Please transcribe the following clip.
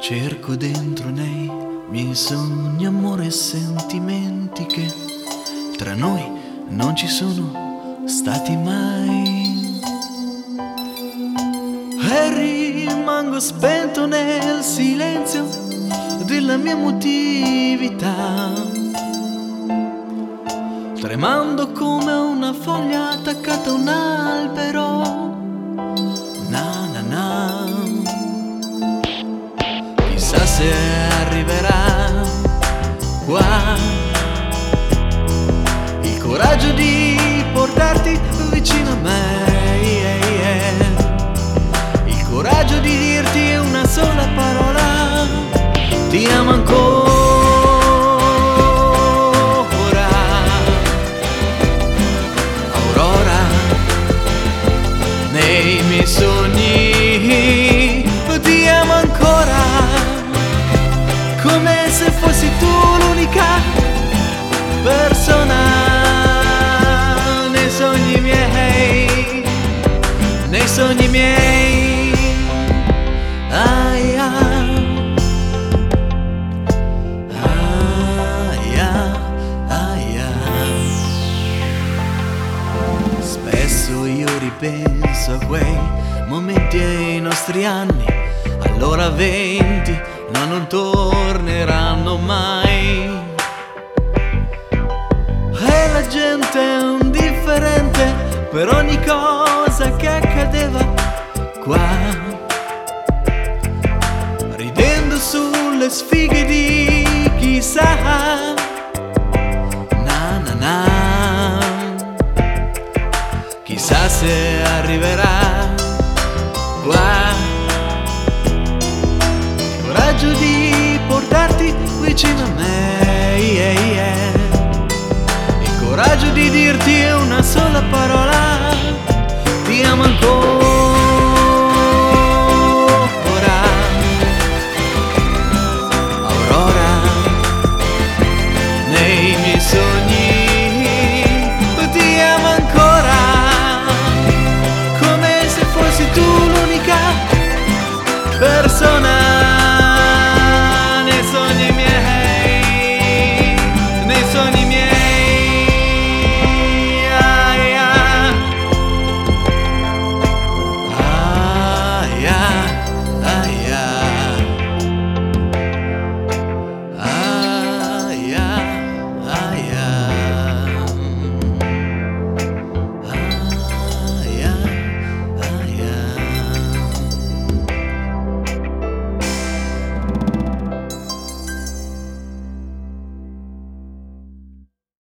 Cerco dentro nei miei sogni, amore e sentimenti che tra noi non ci sono stati mai. E rimango spento nel silenzio della mia emotività, tremando come una foglia attaccata a un albero. Na na na. Chissà se se fossi tu l'unica persona nei sogni miei nei sogni miei. Aia aia aia Spesso io ripenso a quei momenti ai nostri anni, allora venti, ma non torneranno è indifferente per ogni cosa che accadeva qua. Ridendo sulle sfighe di chissà. Na na na. Chissà se arriverà qua il coraggio di portarti vicino a me yeah, yeah coraggio di dirti una sola parola, ti amo ancora. Aurora, nei miei sogni, ti amo ancora, come se fossi tu l'unica persona.